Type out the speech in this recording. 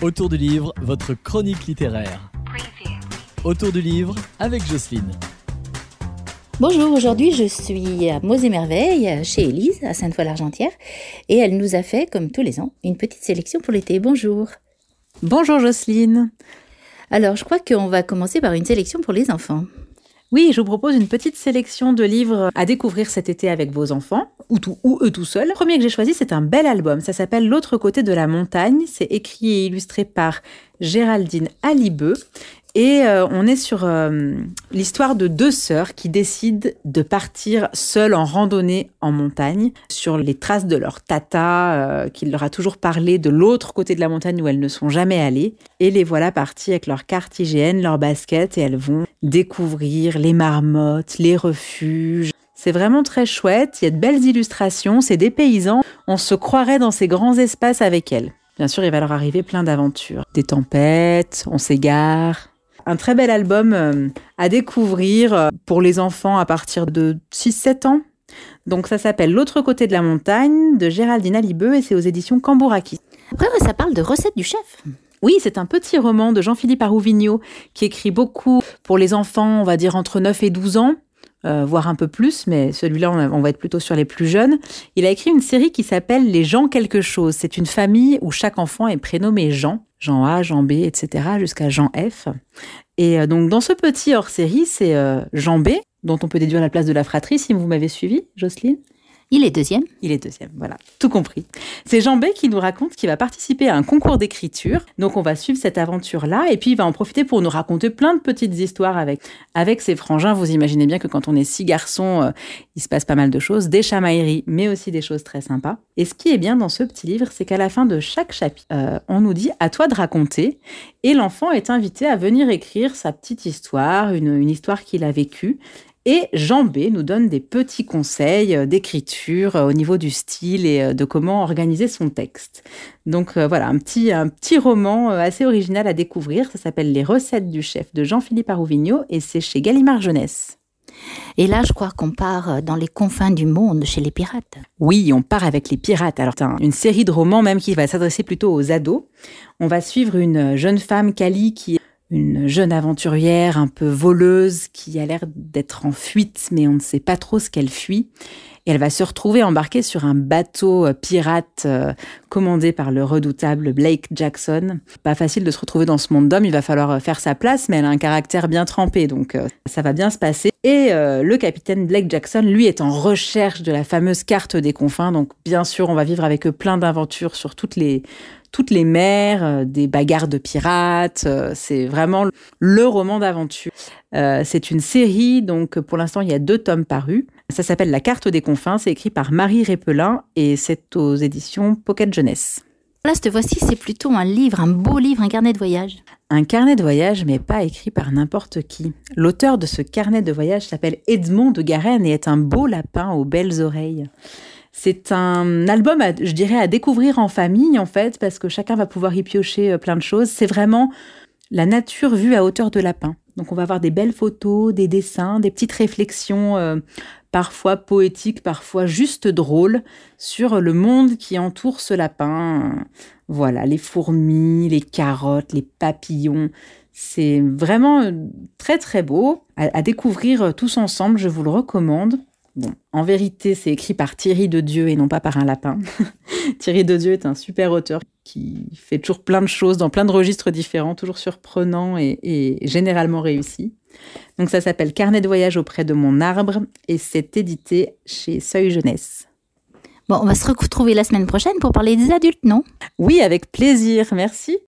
Autour du livre, votre chronique littéraire. Autour du livre avec Jocelyne. Bonjour, aujourd'hui je suis à Mots et Merveilles chez Élise à Sainte-Foy-l'Argentière et elle nous a fait, comme tous les ans, une petite sélection pour l'été. Bonjour. Bonjour Jocelyne. Alors je crois qu'on va commencer par une sélection pour les enfants. Oui, je vous propose une petite sélection de livres à découvrir cet été avec vos enfants, ou, tout, ou eux tout seuls. Le premier que j'ai choisi, c'est un bel album. Ça s'appelle L'autre côté de la montagne. C'est écrit et illustré par Géraldine Alibeux. Et euh, on est sur euh, l'histoire de deux sœurs qui décident de partir seules en randonnée en montagne, sur les traces de leur tata, euh, qui leur a toujours parlé de l'autre côté de la montagne où elles ne sont jamais allées. Et les voilà parties avec leur carte IGN, leur basket, et elles vont découvrir les marmottes, les refuges. C'est vraiment très chouette, il y a de belles illustrations, c'est des paysans, on se croirait dans ces grands espaces avec elles. Bien sûr, il va leur arriver plein d'aventures. Des tempêtes, on s'égare, un très bel album euh, à découvrir euh, pour les enfants à partir de 6-7 ans. Donc ça s'appelle L'autre côté de la montagne de Géraldine Alibeux et c'est aux éditions Cambourakis. Après, ça parle de recettes du chef. Oui, c'est un petit roman de Jean-Philippe Arouvigno qui écrit beaucoup pour les enfants, on va dire entre 9 et 12 ans. Euh, voire un peu plus, mais celui-là, on, va être plutôt sur les plus jeunes. Il a écrit une série qui s'appelle Les gens quelque chose. C'est une famille où chaque enfant est prénommé Jean. Jean A, Jean B, etc., jusqu'à Jean F. Et euh, donc, dans ce petit hors-série, c'est euh, Jean B, dont on peut déduire la place de la fratrie, si vous m'avez suivi, Jocelyne. Il est deuxième. Il est deuxième, voilà, tout compris. C'est Jean B qui nous raconte qu'il va participer à un concours d'écriture. Donc on va suivre cette aventure-là et puis il va en profiter pour nous raconter plein de petites histoires avec, avec ses frangins. Vous imaginez bien que quand on est six garçons, euh, il se passe pas mal de choses, des chamailleries, mais aussi des choses très sympas. Et ce qui est bien dans ce petit livre, c'est qu'à la fin de chaque chapitre, euh, on nous dit à toi de raconter et l'enfant est invité à venir écrire sa petite histoire, une, une histoire qu'il a vécue. Et Jean B nous donne des petits conseils euh, d'écriture euh, au niveau du style et euh, de comment organiser son texte. Donc voilà, un petit, un petit roman assez original à découvrir. Ça s'appelle Les recettes du chef de Jean-Philippe Arouvigno et c'est chez Gallimard Jeunesse. Et là, je crois qu'on part dans les confins du monde chez les pirates. Oui, on part avec les pirates. Alors, c'est une série de romans même qui va s'adresser plutôt aux ados. On va suivre une jeune femme, Kali, qui une jeune aventurière un peu voleuse qui a l'air d'être en fuite, mais on ne sait pas trop ce qu'elle fuit. Et elle va se retrouver embarquée sur un bateau euh, pirate euh, commandé par le redoutable Blake Jackson. Pas facile de se retrouver dans ce monde d'hommes, il va falloir euh, faire sa place, mais elle a un caractère bien trempé, donc ça va bien se passer. Et le capitaine Blake Jackson, lui, est en recherche de la fameuse carte des confins, donc bien sûr, on va vivre avec plein d'aventures sur toutes les toutes les mers, euh, des bagarres de pirates. Euh, c'est vraiment le roman d'aventure. Euh, c'est une série, donc pour l'instant il y a deux tomes parus. Ça s'appelle La carte des confins, c'est écrit par Marie Répelin et c'est aux éditions Pocket Jeunesse. Là, cette fois-ci, c'est plutôt un livre, un beau livre, un carnet de voyage. Un carnet de voyage, mais pas écrit par n'importe qui. L'auteur de ce carnet de voyage s'appelle Edmond de Garenne et est un beau lapin aux belles oreilles. C'est un album, je dirais, à découvrir en famille, en fait, parce que chacun va pouvoir y piocher euh, plein de choses. C'est vraiment la nature vue à hauteur de lapin. Donc on va avoir des belles photos, des dessins, des petites réflexions, euh, parfois poétiques, parfois juste drôles, sur le monde qui entoure ce lapin. Voilà, les fourmis, les carottes, les papillons. C'est vraiment euh, très très beau à découvrir tous ensemble, je vous le recommande. Bon, en vérité, c'est écrit par Thierry de Dieu et non pas par un lapin. Thierry de Dieu est un super auteur qui fait toujours plein de choses dans plein de registres différents, toujours surprenant et, généralement réussi. Donc ça s'appelle Carnet de voyage auprès de mon arbre et c'est édité chez Seuil Jeunesse. Bon, on va se retrouver la semaine prochaine pour parler des adultes, non? Oui, avec plaisir, merci.